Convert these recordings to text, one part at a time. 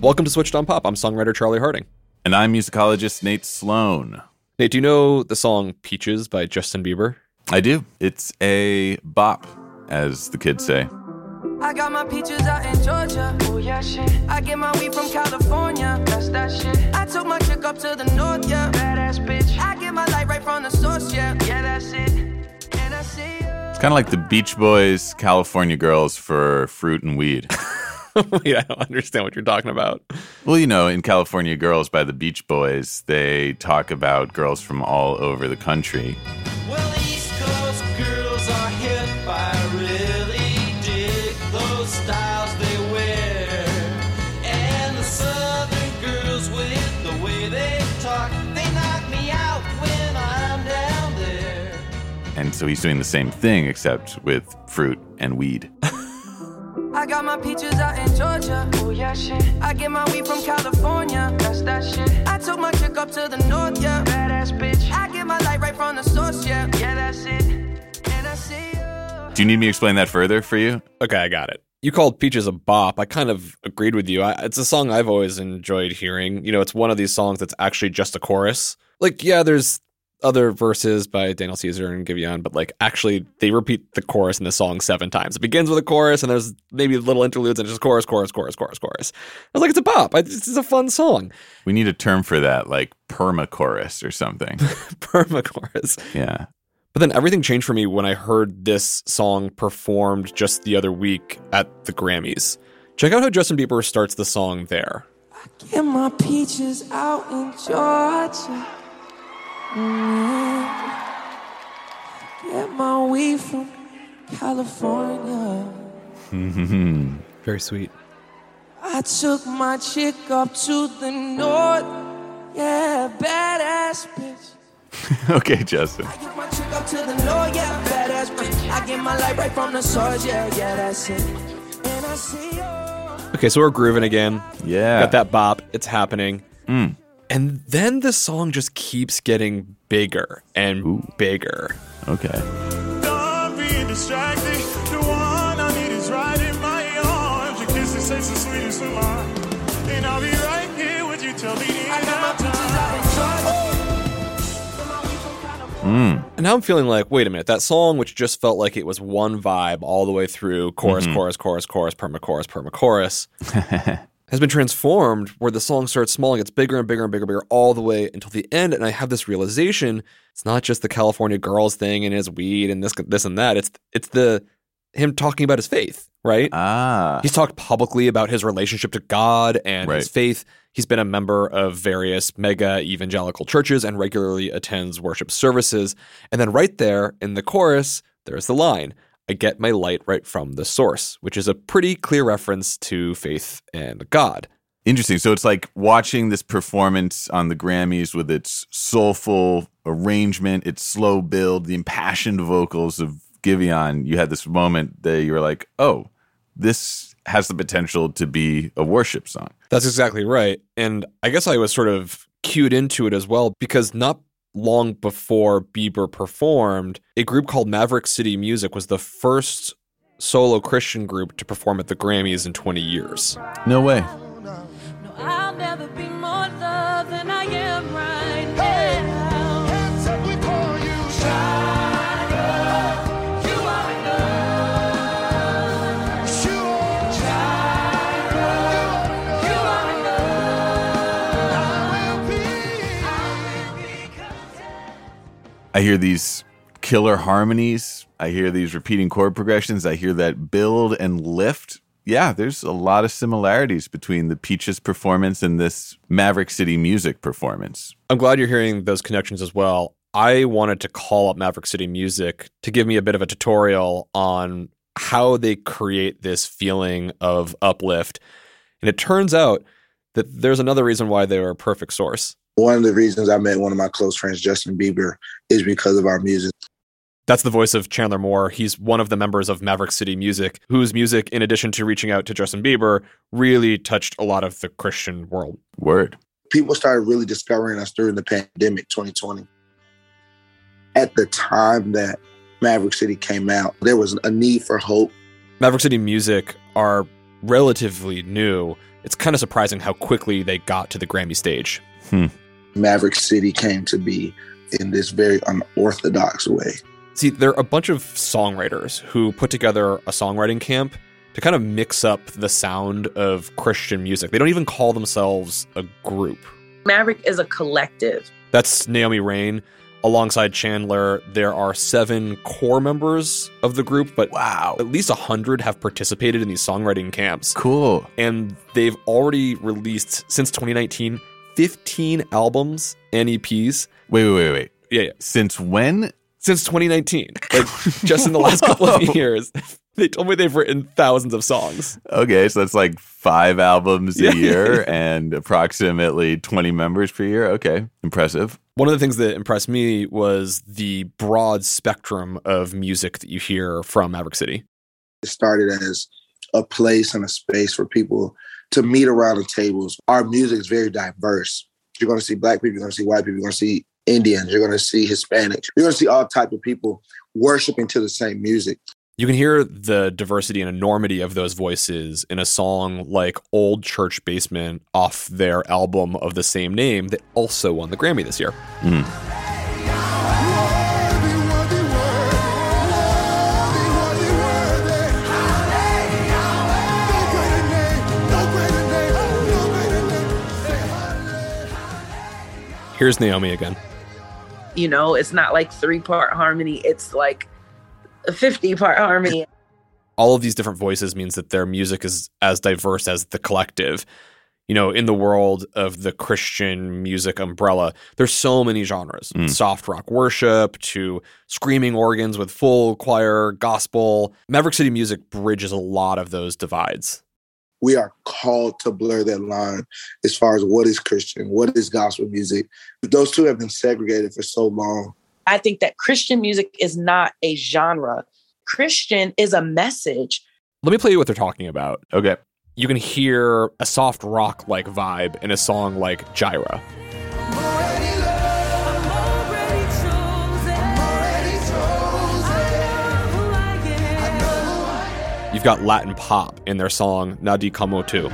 Welcome to Switched on Pop. I'm songwriter Charlie Harding. And I'm musicologist Nate Sloan. Nate, do you know the song Peaches by Justin Bieber? I do. It's a bop, as the kids say. I got my peaches out in Georgia. Oh yeah, shit. I get my weed from California. That's that shit. I took my chick up to the north, yeah. Badass bitch. I get my light right from the source, yeah. Yeah, that's it. And I see It's kind of like the Beach Boys, California Girls for fruit and weed. Wait, I don't understand what you're talking about. well, you know, in California Girls by the Beach Boys, they talk about girls from all over the country. So he's doing the same thing, except with fruit and weed. I got my peaches out in Georgia. Oh yeah, shit. I get my weed from California. That's that shit. I took my chick up to the north, yeah. Badass bitch. I get my light right from the source, yeah. Yeah, that's it. And I see you. Do you need me to explain that further for you? Okay, I got it. You called Peaches a bop. I kind of agreed with you. I, it's a song I've always enjoyed hearing. You know, it's one of these songs that's actually just a chorus. Like, yeah, there's other verses by Daniel Caesar and Giveon, but like actually they repeat the chorus in the song seven times. It begins with a chorus and there's maybe little interludes and just chorus, chorus, chorus, chorus, chorus. I was like, it's a pop. It's, it's a fun song. We need a term for that, like perma chorus or something. Perma chorus. yeah. But then everything changed for me when I heard this song performed just the other week at the Grammys. Check out how Justin Bieber starts the song there. Get my peaches out in Georgia. Mm. Get my weed from California. Very sweet. I took my chick up to the north. Yeah, badass bitch. okay, Justin. I get my chick up to the north. Yeah, badass bitch. I get my light right from the source. Yeah, yeah, that's it. And I see you. Okay, so we're grooving again. Yeah. Got that bop. It's happening. Mm. And then the song just keeps getting bigger and bigger. Okay. Done being distracted. The one I need is right in my arms. Your kisses taste the sweetest of mine. And I'll be right here with you till the end of time. Mm. And now I'm feeling like, wait a minute, that song, which just felt like it was one vibe all the way through chorus, Mhm. chorus, chorus, chorus, perma chorus, perma chorus, has been transformed where the song starts small and gets bigger and bigger and bigger and bigger all the way until the end. And I have this realization it's not just the California girls thing and his weed and this, this and that. It's, it's the, him talking about his faith, right? Ah. He's talked publicly about his relationship to God and his faith. He's been a member of various mega evangelical churches and regularly attends worship services. And then right there in the chorus, there's the line I get my light right from the source, which is a pretty clear reference to faith and God. Interesting. So it's like watching this performance on the Grammys with its soulful arrangement, its slow build, the impassioned vocals of Giveon. You had this moment that you were like, oh, this has the potential to be a worship song. That's exactly right. And I guess I was sort of cued into it as well because not long before Bieber performed, a group called Maverick City Music was the first solo Christian group to perform at the Grammys in 20 years. No way. I hear these killer harmonies. I hear these repeating chord progressions. I hear that build and lift yeah, there's a lot of similarities between the Peaches performance and this Maverick City Music performance. I'm glad you're hearing those connections as well. I wanted to call up Maverick City Music to give me a bit of a tutorial on how they create this feeling of uplift. And it turns out that there's another reason why they were a perfect source. One of the reasons I met one of my close friends, Justin Bieber, is because of our music. That's the voice of Chandler Moore. He's one of the members of Maverick City Music, whose music, in addition to reaching out to Justin Bieber, really touched a lot of the Christian world. Word. People started really discovering us during the pandemic 2020. At the time that Maverick City came out, there was a need for hope. Maverick City Music are relatively new. It's kind of surprising how quickly they got to the Grammy stage. Hmm. Maverick City came to be in this very unorthodox way. See, they're a bunch of songwriters who put together a songwriting camp to kind of mix up the sound of Christian music. They don't even call themselves a group. Maverick is a collective. That's Naomi Raine. Alongside Chandler, there are seven core members of the group, but Wow. at least a 100 have participated in these songwriting camps. Cool. And they've already released, since 2019, 15 albums and EPs. Wait, wait, wait, wait. Yeah, yeah. Since when? Since 2019. Like, just in the last couple of years. They told me they've written thousands of songs. Okay, so that's like five albums a Yeah. year and approximately 20 members per year. Okay, impressive. One of the things that impressed me was the broad spectrum of music that you hear from Maverick City. It started as a place and a space for people to meet around the tables. Our music is very diverse. You're going to see black people, you're going to see white people, you're going to see Indians, you're going to see Hispanics, you're going to see all type of people worshiping to the same music. You can hear the diversity and enormity of those voices in a song like Old Church Basement off their album of the same name that also won the Grammy this year. Hmm. Here's Naomi again. You know, it's not like three part harmony, it's like a 50 part harmony. all of these different voices means that their music is as diverse as the collective. You know, in the world of the Christian music umbrella, there's so many genres. Mm. Soft rock worship to screaming organs with full choir, gospel. Maverick City Music bridges a lot of those divides. We are called to blur that line as far as what is Christian, what is gospel music. Those two have been segregated for so long. I think that Christian music is not a genre. Christian is a message. Let me play you what they're talking about. Okay. You can hear a soft rock like vibe in a song like Jireh. You've got Latin pop in their song Nadie Como Tu.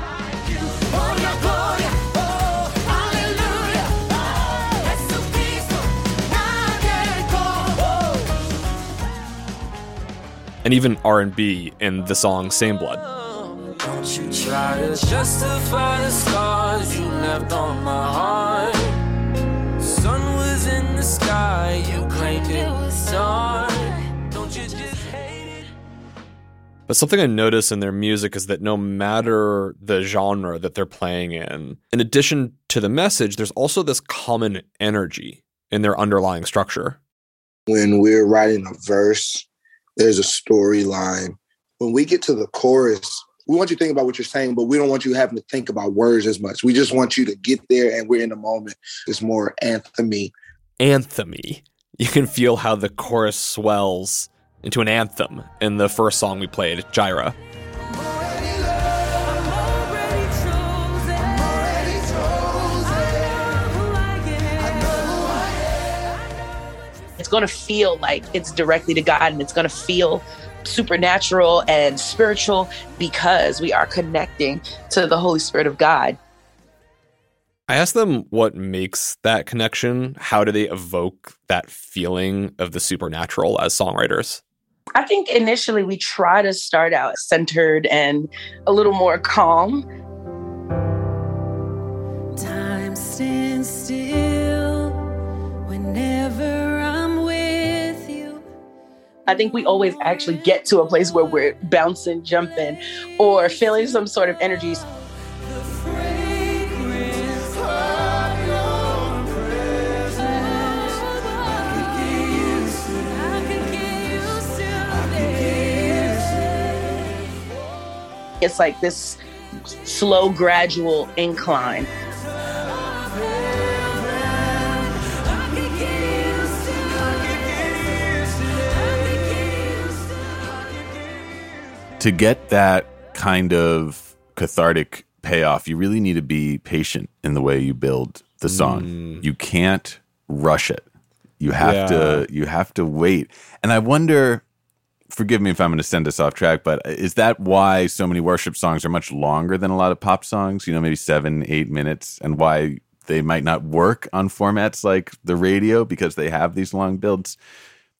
And even R&B in the song Same Blood. Sun was in the sky, you claimed it was dark. But something I notice in their music is that no matter the genre that they're playing in, in addition to the message, there's also this common energy in their underlying structure. When we're writing a verse, there's a storyline. When we get to the chorus, we want you to think about what you're saying, but we don't want you having to think about words as much. We just want you to get there and we're in the moment. It's more anthemy. Anthemy. You can feel how the chorus swells into an anthem in the first song we played, Jireh. It's going to feel like it's directly to God and it's going to feel supernatural and spiritual because we are connecting to the Holy Spirit of God. I asked them what makes that connection. How do they evoke that feeling of the supernatural as songwriters? I think initially we try to start out centered and a little more calm. Time stands still whenever I'm with you. I think we always actually get to a place where we're bouncing, jumping, or feeling some sort of energy. It's like this slow, gradual incline. to get that kind of cathartic payoff, you really need to be patient in the way you build the song. Mm. You can't rush it. You have to you have to wait. And I wonder forgive me if I'm going to send us off track, but uh, is that why so many worship songs are much longer than a lot of pop songs? You know, maybe seven, eight minutes, and why they might not work on formats like the radio because they have these long builds.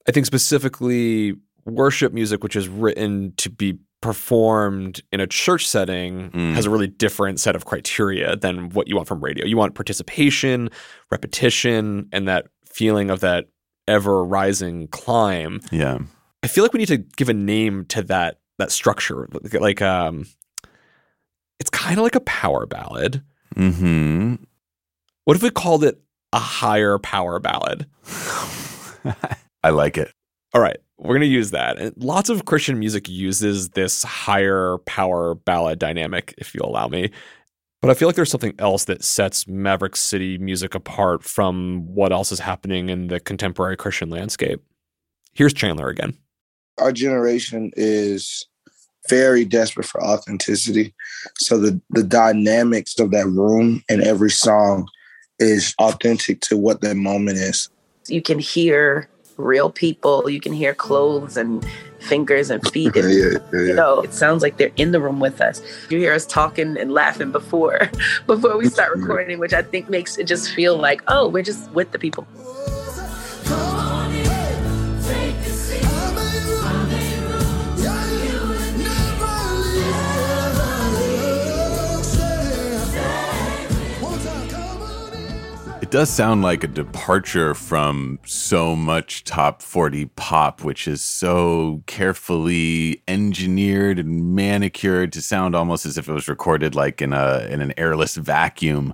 I think specifically worship music, which is written to be performed in a church setting, mm. has a really different set of criteria than what you want from radio. You want participation, repetition, and that feeling of that ever rising climb. Yeah. I feel like we need to give a name to that that structure. Like um it's kind of like a power ballad. Hmm. What if we called it a higher power ballad? I like it. All right, we're going to use that. And lots of Christian music uses this higher power ballad dynamic, if you'll allow me. But I feel like there's something else that sets Maverick City music apart from what else is happening in the contemporary Christian landscape. Here's Chandler again. Our generation is very desperate for authenticity. So the the dynamics of that room and every song is authentic to what that moment is. You can hear real people. You can hear clothes and fingers and feet. Yeah, And, yeah, yeah. You know, it sounds like they're in the room with us. You hear us talking and laughing before before we start recording, which I think makes it just feel like, oh, we're just with the people. It does sound like a departure from so much top 40 pop, which is so carefully engineered and manicured to sound almost as if it was recorded like in a in an airless vacuum.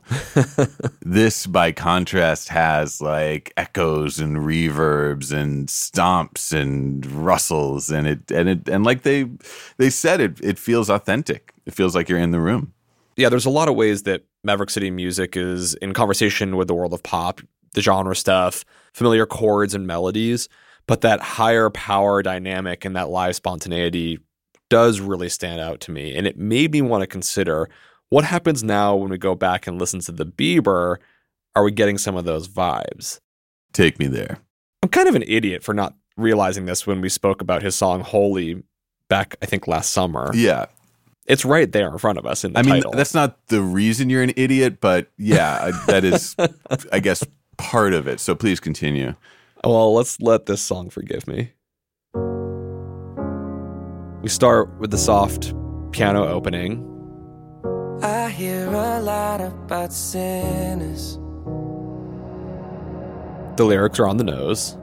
this by contrast has like echoes and reverbs and stomps and rustles and it and it and like they they said it it feels authentic. It feels like you're in the room. Yeah, there's a lot of ways that Maverick City music is in conversation with the world of pop, the genre stuff, familiar chords and melodies, but that higher power dynamic and that live spontaneity does really stand out to me. And it made me want to consider what happens now when we go back and listen to the Bieber. Are we getting some of those vibes? Take me there. I'm kind of an idiot for not realizing this when we spoke about his song Holy back, I think, last summer. Yeah. It's right there in front of us in the I mean, title. that's not the reason you're an idiot, but yeah, that is, I guess, part of it. So please continue. Well, let's let this song forgive me. We start with the soft piano opening. I hear a lot about sinners. The lyrics are on the nose,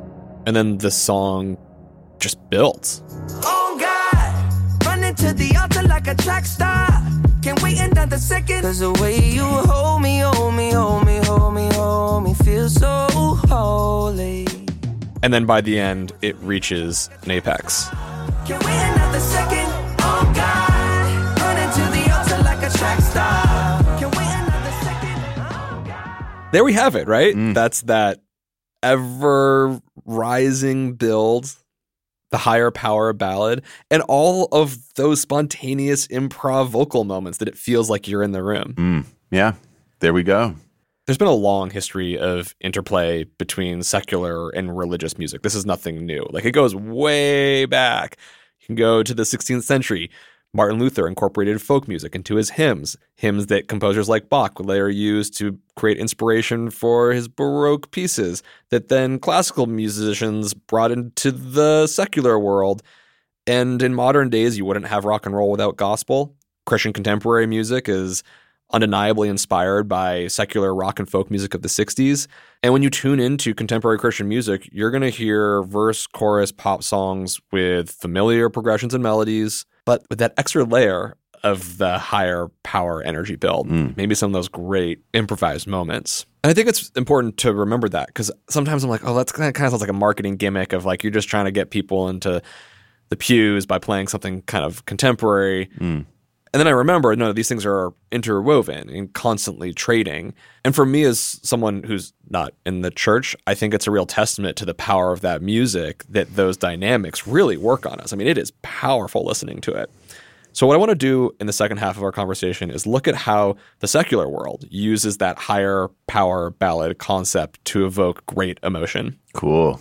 and then the song just builds. Oh God, running to the altar like a track star. Can't wait another second. Cause the way you hold me, hold me, hold me, hold me, hold me, feels so holy. And then by the end, it reaches an apex. Can't wait another second. Oh God, running to the altar like a track star. Can't wait another second. There we have it, right? Mm. That's that ever rising build, the higher power ballad, and all of those spontaneous improv vocal moments that it feels like you're in the room. Mm, yeah, there we go. There's been a long history of interplay between secular and religious music. This is nothing new. Like it goes way back. You can go to the 16th century. Martin Luther incorporated folk music into his hymns, hymns that composers like Bach would later use to create inspiration for his Baroque pieces, that then classical musicians brought into the secular world. And in modern days, you wouldn't have rock and roll without gospel. Christian contemporary music is undeniably inspired by secular rock and folk music of the 60s. And when you tune into contemporary Christian music, you're going to hear verse, chorus, pop songs with familiar progressions and melodies, but with that extra layer of the higher power energy build. Hmm. Maybe some of those great improvised moments. And I think it's important to remember that because sometimes I'm like, oh, that's kind of, kind of sounds like a marketing gimmick of like you're just trying to get people into the pews by playing something kind of contemporary. Hmm. And then I remember, no, these things are interwoven and constantly trading. And for me, as someone who's not in the church, I think it's a real testament to the power of that music that those dynamics really work on us. I mean, it is powerful listening to it. So, what I want to do in the second half of our conversation is look at how the secular world uses that higher power ballad concept to evoke great emotion. Cool.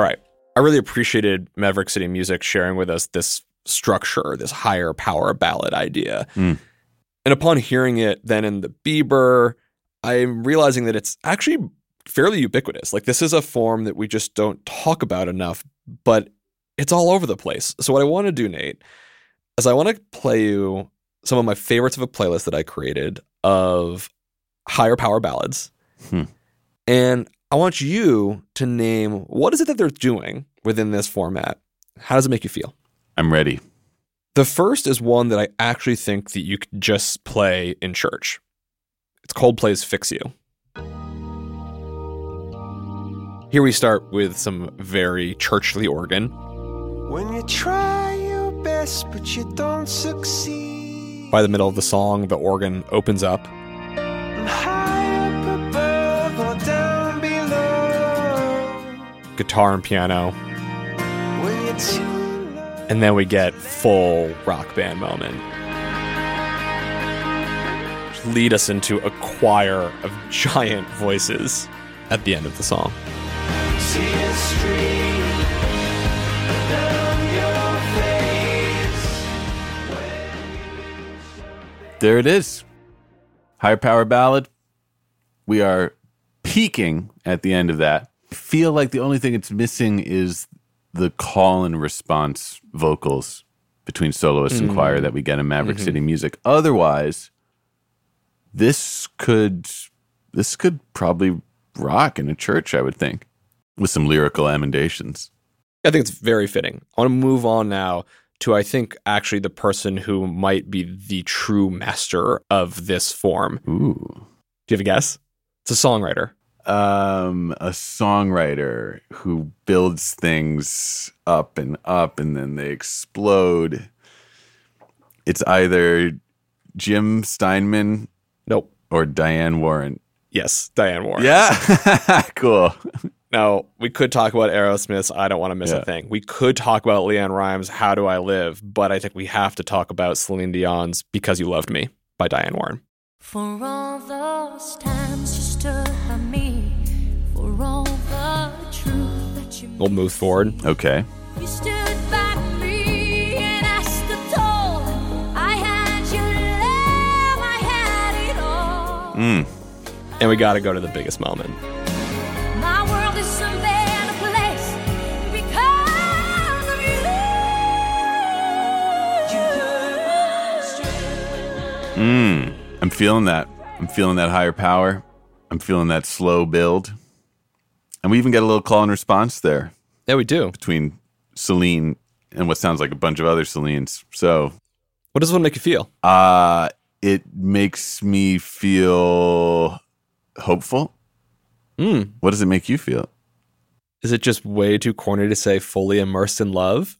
All right. I really appreciated Maverick City Music sharing with us this structure, this higher power ballad idea. Mm. And upon hearing it then in the Bieber, I'm realizing that it's actually fairly ubiquitous. Like this is a form that we just don't talk about enough, but it's all over the place. So what I want to do, Nate, is I want to play you some of my favorites of a playlist that I created of higher power ballads. Hmm. And I want you to name what is it that they're doing within this format? How does it make you feel? I'm ready. The first is one that I actually think that you could just play in church. It's Coldplay's Fix You. Here we start with some very churchly organ. When you try your best but you don't succeed. By the middle of the song, the organ opens up, And high up guitar and piano, and then we get full rock band moment. Lead us into a choir of giant voices at the end of the song. There it is. Higher power ballad. We are peaking at the end of that. Feel like the only thing it's missing is the call and response vocals between soloist and choir mm. that we get in Maverick mm-hmm. City Music. Otherwise, this could this could probably rock in a church, I would think, with some lyrical emendations. I think it's very fitting. I want to move on now to I think actually the person who might be the true master of this form. Ooh. Do you have a guess? It's a songwriter. Um a songwriter who builds things up and up and then they explode it's either jim steinman Nope. or diane warren Yes, Diane Warren. yeah cool Now, we could talk about Aerosmith's I Don't Want to Miss Yeah. a Thing. We could talk about LeAnn Rimes' How Do I Live, but I think we have to talk about Celine Dion's Because You Loved Me by Diane Warren. For all those times I had it all. Mm. And we got to go to the biggest moment. My world is some better place because of you. Mm. I'm feeling that. I'm feeling that higher power. I'm feeling that slow build. And we even get a little call and response there Yeah, we do. between Celine and what sounds like a bunch of other Celines. So What does this one make you feel? uh it makes me feel hopeful. Mm. What does it make you feel? Is it just way too corny to say fully immersed in love?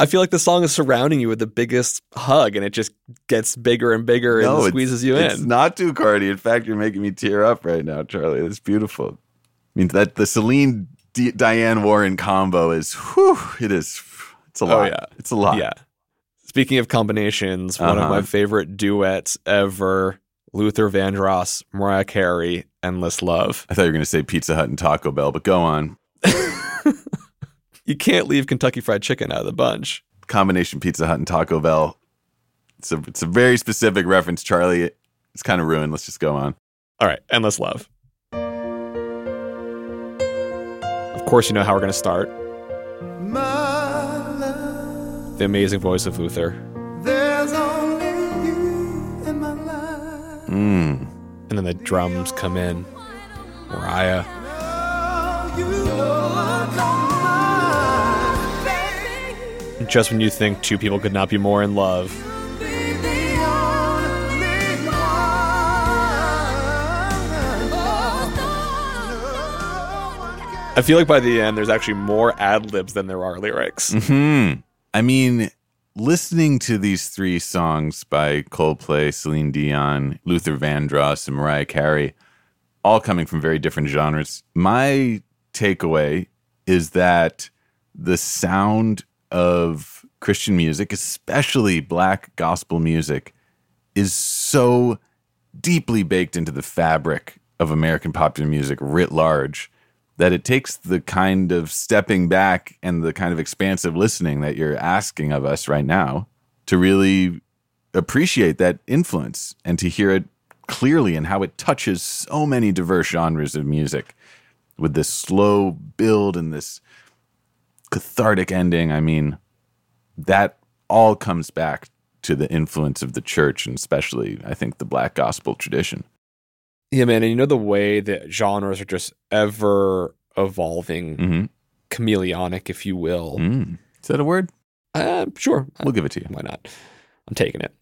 I feel like the song is surrounding you with the biggest hug and it just gets bigger and bigger and squeezes you in. It's not too corny. In fact, you're making me tear up right now, Charlie. It's beautiful. I mean that the Celine D- Diane Warren combo is whew, it is it's a lot. Oh, lot. yeah. It's a lot. Yeah. Speaking of combinations, one of Uh-huh. my favorite duets ever Luther Vandross, Mariah Carey, Endless Love. I thought you were going to say Pizza Hut and Taco Bell, but go on. You can't leave Kentucky Fried Chicken out of the bunch. Combination Pizza Hut and Taco Bell. It's a it's a very specific reference, Charlie. It's kind of ruined. Let's just go on. All right, Endless Love. Course, you know how we're going to start. The amazing voice of Luther. there's only you in my life. Mm. And then the drums come in. Mariah. You look on my baby. Just when you think two people could not be more in love, I feel like by the end, there's actually more ad libs than there are lyrics. Hmm. I mean, listening to these three songs by Coldplay, Celine Dion, Luther Vandross, and Mariah Carey, all coming from very different genres, my takeaway is that the sound of Christian music, especially black gospel music, is so deeply baked into the fabric of American popular music writ large that it takes the kind of stepping back and the kind of expansive listening that you're asking of us right now to really appreciate that influence and to hear it clearly and how it touches so many diverse genres of music with this slow build and this cathartic ending. I mean, that all comes back to the influence of the church and especially, I think, the black gospel tradition. Yeah, man. And you know the way that genres are just ever evolving, Mm-hmm. chameleonic, if you will. Mm. Is that a word? Uh, sure. We'll give it to you. Why not? I'm taking it.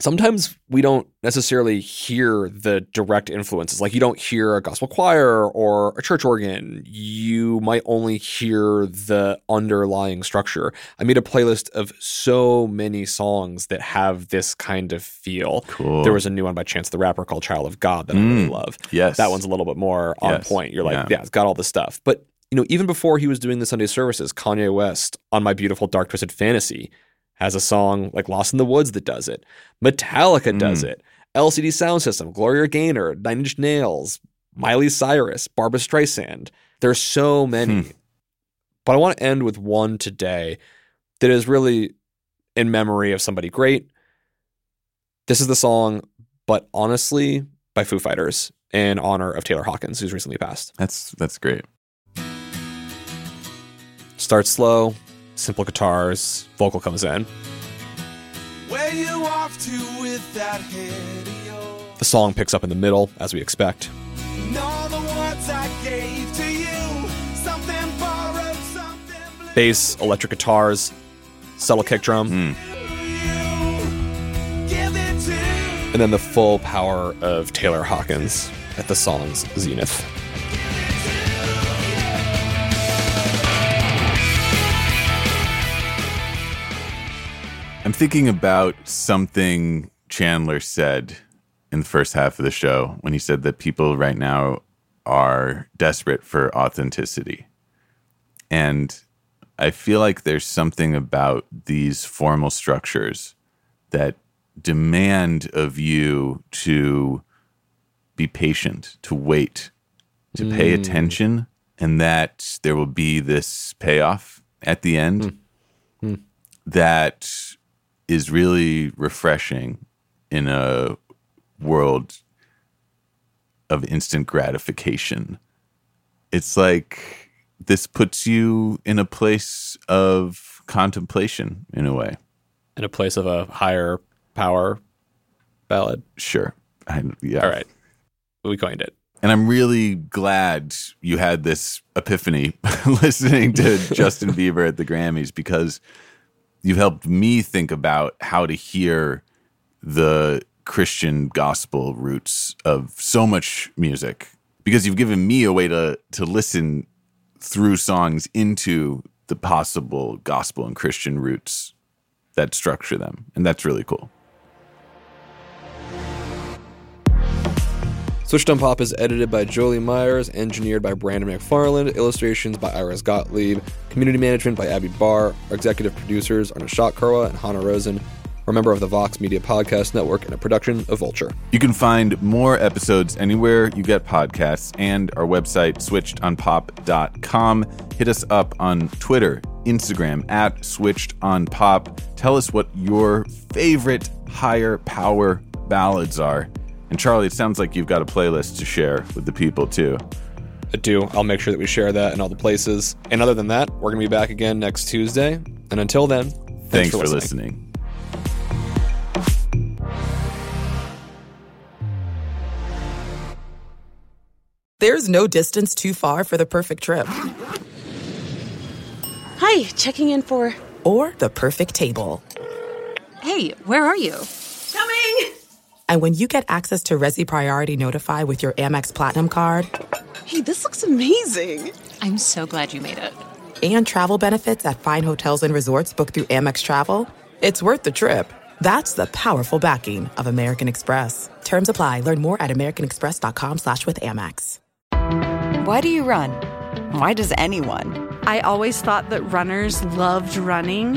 Sometimes we don't necessarily hear the direct influences. Like you don't hear a gospel choir or a church organ. You might only hear the underlying structure. I made a playlist of so many songs that have this kind of feel. Cool. There was a new one by Chance the Rapper called Child of God that I really Mm. love. Yes. That one's a little bit more on Yes. point. You're like, Yeah. yeah. it's got all this stuff. But you know, even before he was doing the Sunday services, Kanye West on My Beautiful Dark Twisted Fantasy has a song like Lost in the Woods that does it. Metallica does Mm. it. LCD Soundsystem, Gloria Gaynor, Nine Inch Nails, Miley Cyrus, Barbra Streisand. There's so many. Hmm. But I want to end with one today that is really in memory of somebody great. This is the song, but honestly, by Foo Fighters in honor of Taylor Hawkins, who's recently passed. That's that's great. Start slow, simple guitars, vocal comes in. Where you off to with that head of yours? The song picks up in the middle, as we expect. And all the words I gave to you, something borrowed, something. Bass, electric guitars, subtle kick drum, Mm. Give it to and then the full power of Taylor Hawkins at the song's zenith. Thinking about something Chandler said in the first half of the show when he said that people right now are desperate for authenticity. And I feel like there's something about these formal structures that demand of you to be patient, to wait, to pay Mm. attention, and that there will be this payoff at the end Mm. that is really refreshing in a world of instant gratification. It's like this puts you in a place of contemplation in a way. In a place of a higher power ballad. Sure. I, yeah. All right. We coined it. And I'm really glad you had this epiphany listening to Justin Bieber at the Grammys because you've helped me think about how to hear the Christian gospel roots of so much music because you've given me a way to to listen through songs into the possible gospel and Christian roots that structure them and that's really cool. Switched on Pop is edited by Jolie Myers, engineered by Brandon McFarland, illustrations by Iris Gottlieb, community management by Abby Barr. Our executive producers are Nishat Kurwa and Hannah Rosen. We're a member of the Vox Media Podcast Network and a production of Vulture. You can find more episodes anywhere you get podcasts and our website, switchedonpop.com. Hit us up on Twitter, Instagram, at switchedonpop. Tell us what your favorite higher power ballads are. And Charlie, it sounds like you've got a playlist to share with the people too. I do. I'll make sure that we share that in all the places. And other than that, we're going to be back again next Tuesday. And until then, thanks, Thanks, for, for listening. listening. There's no distance too far for the perfect trip. Hi, checking in for. Or the perfect table. Hey, where are you? Coming! And when you get access to Resy Priority Notify with your Amex Platinum card Hey, this looks amazing. I'm so glad you made it. and travel benefits at fine hotels and resorts booked through Amex Travel, it's worth the trip. That's the powerful backing of American Express. Terms apply. Learn more at americanexpress.com slash with Amex. Why do you run? Why does anyone? I always thought that runners loved running,